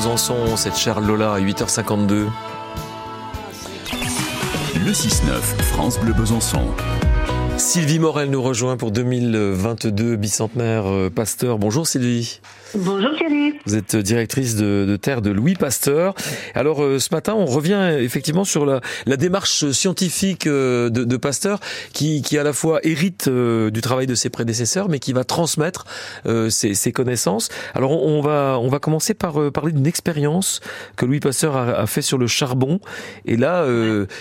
Besançon, cette chère Lola à 8h52. Le 6-9, France Bleu Besançon. Sylvie Morel nous rejoint pour 2022 bicentenaire euh, Pasteur. Bonjour Sylvie. Bonjour Thierry. Vous êtes directrice de, terre de Louis Pasteur. Alors euh, ce matin, on revient effectivement sur la, démarche scientifique euh, de, Pasteur qui, qui à la fois hérite du travail de ses prédécesseurs, mais qui va transmettre ses, connaissances. Alors on, va on va commencer par parler d'une expérience que Louis Pasteur a, a, fait sur le charbon. Et là,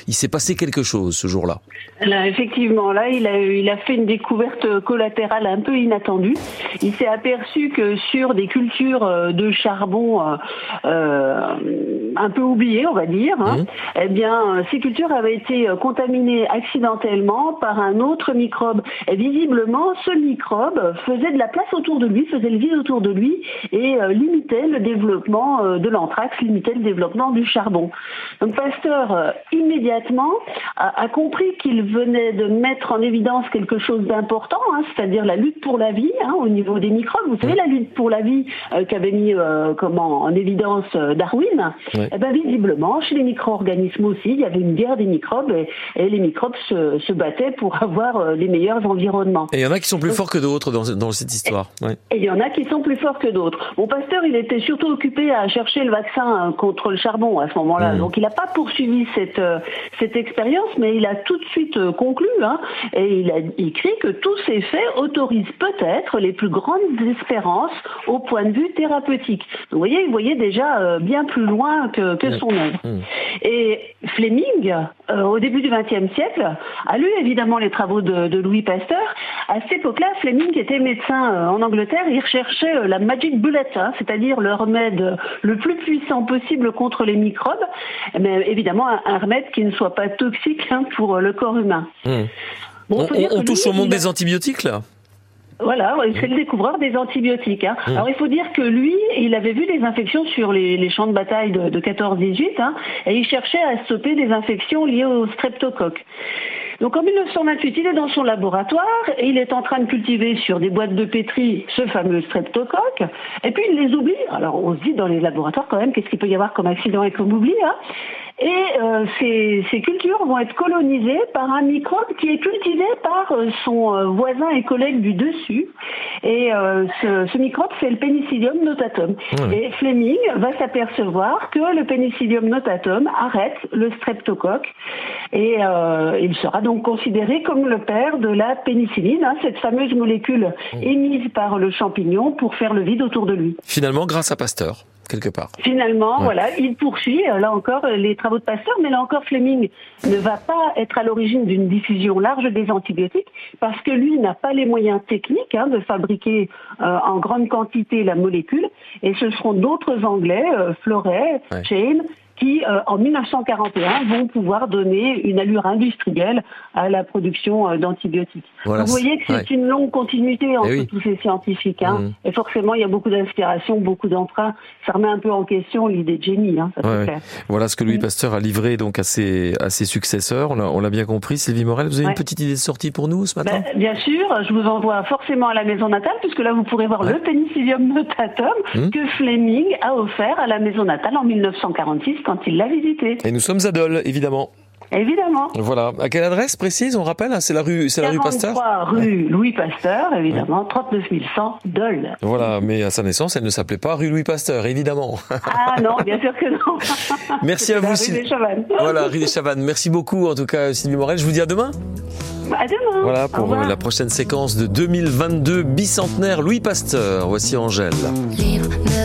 il s'est passé quelque chose ce jour-là. Là, effectivement, là, il a il a fait une découverte collatérale un peu inattendue. Il s'est aperçu que sur des cultures euh, de charbon euh, euh, un peu oubliées, on va dire, hein, mmh. eh bien, ces cultures avaient été contaminées accidentellement par un autre microbe. Et visiblement, ce microbe faisait de la place autour de lui, faisait le vide autour de lui et limitait le développement de l'anthrax, limitait le développement du charbon. Donc Pasteur, immédiatement, a, a compris qu'il venait de mettre en évidence quelque chose d'important, hein, c'est-à-dire la lutte pour la vie hein, au niveau des microbes. Vous savez, la lutte pour la vie euh, qu'avait mis euh, comment, en évidence euh, Darwin, eh ben, visiblement, chez les micro-organismes aussi, il y avait une guerre des microbes et, les microbes se, battaient pour avoir les meilleurs environnements. Et il y en a qui sont plus forts que d'autres dans, dans, cette histoire. Et il y en a qui sont plus forts que d'autres. Mon pasteur, il était surtout occupé à chercher le vaccin contre le charbon à ce moment-là. Mmh. Donc il n'a pas poursuivi cette, cette expérience, mais il a tout de suite conclu, hein, et il a écrit que tous ces faits autorisent peut-être les plus grandes espérances au point de vue thérapeutique. vous voyez, il voyait déjà euh, bien plus loin que, son œuvre. Mmh. Et Fleming, euh, au début du XXe siècle, a lu évidemment les travaux de, Louis Pasteur. À cette époque-là, Fleming était médecin euh, en Angleterre. Il recherchait la magic bullet, hein, c'est-à-dire le remède le plus puissant possible contre les microbes, mais évidemment un, remède qui ne soit pas toxique hein, pour le corps humain. Mmh on, touche au monde des antibiotiques là? Voilà, c'est le découvreur des antibiotiques. Hein. Mmh. Alors il faut dire que lui, il avait vu des infections sur les, champs de bataille de, 14-18, hein, et il cherchait à stopper des infections liées au streptocoque. Donc en 1928, il est dans son laboratoire et il est en train de cultiver sur des boîtes de pétri ce fameux streptocoque. Et puis il les oublie. Alors on se dit dans les laboratoires quand même, qu'est-ce qu'il peut y avoir comme accident et comme oubli hein? Et euh, ces, ces, cultures vont être colonisées par un microbe qui est cultivé par euh, son euh, voisin et collègue du dessus. Et ce, ce, microbe, c'est le Penicillium notatum. Et Fleming va s'apercevoir que le Penicillium notatum arrête le streptocoque. Et il sera donc considéré comme le père de la pénicilline, hein, cette fameuse molécule émise par le champignon pour faire le vide autour de lui. Finalement, grâce à Pasteur quelque part. Finalement, voilà, il poursuit euh, là encore euh, les travaux de Pasteur, mais là encore Fleming ne va pas être à l'origine d'une diffusion large des antibiotiques parce que lui n'a pas les moyens techniques hein, de fabriquer euh, en grande quantité la molécule, et ce seront d'autres Anglais, Floret, Chain, qui, euh, en 1941, vont pouvoir donner une allure industrielle à la production euh, d'antibiotiques. vous voyez que c'est une longue continuité entre eh tous ces scientifiques. Hein. Mmh. Et forcément, il y a beaucoup d'inspiration, beaucoup d'emprunt. Ça remet un peu en question l'idée de génie. Hein, voilà ce que Louis mmh. Pasteur a livré donc à ses, à ses successeurs. On l'a bien compris. Sylvie Morel, vous avez une petite idée de sortie pour nous ce matin? Ben, Bien sûr. Je vous envoie forcément à la maison natale, puisque là, vous pourrez voir le pénicillium notatum mmh. que Fleming a offert à la maison natale en 1946 quand il l'a visité. Et nous sommes à Dole, évidemment. Évidemment. Voilà. À quelle adresse précise, on rappelle hein, C'est la rue, c'est la rue Pasteur? rue Louis Pasteur, évidemment, 39 100 Dole. Voilà, mais à sa naissance, elle ne s'appelait pas rue Louis Pasteur, évidemment. Ah non, bien sûr que non. Merci à vous, Sylvie. Voilà, rue des Chavannes. Merci beaucoup, en tout cas, Sylvie Morel. Je vous dis à demain. À demain. Voilà pour la prochaine séquence de 2022 bicentenaire Louis Pasteur. Voici Angèle.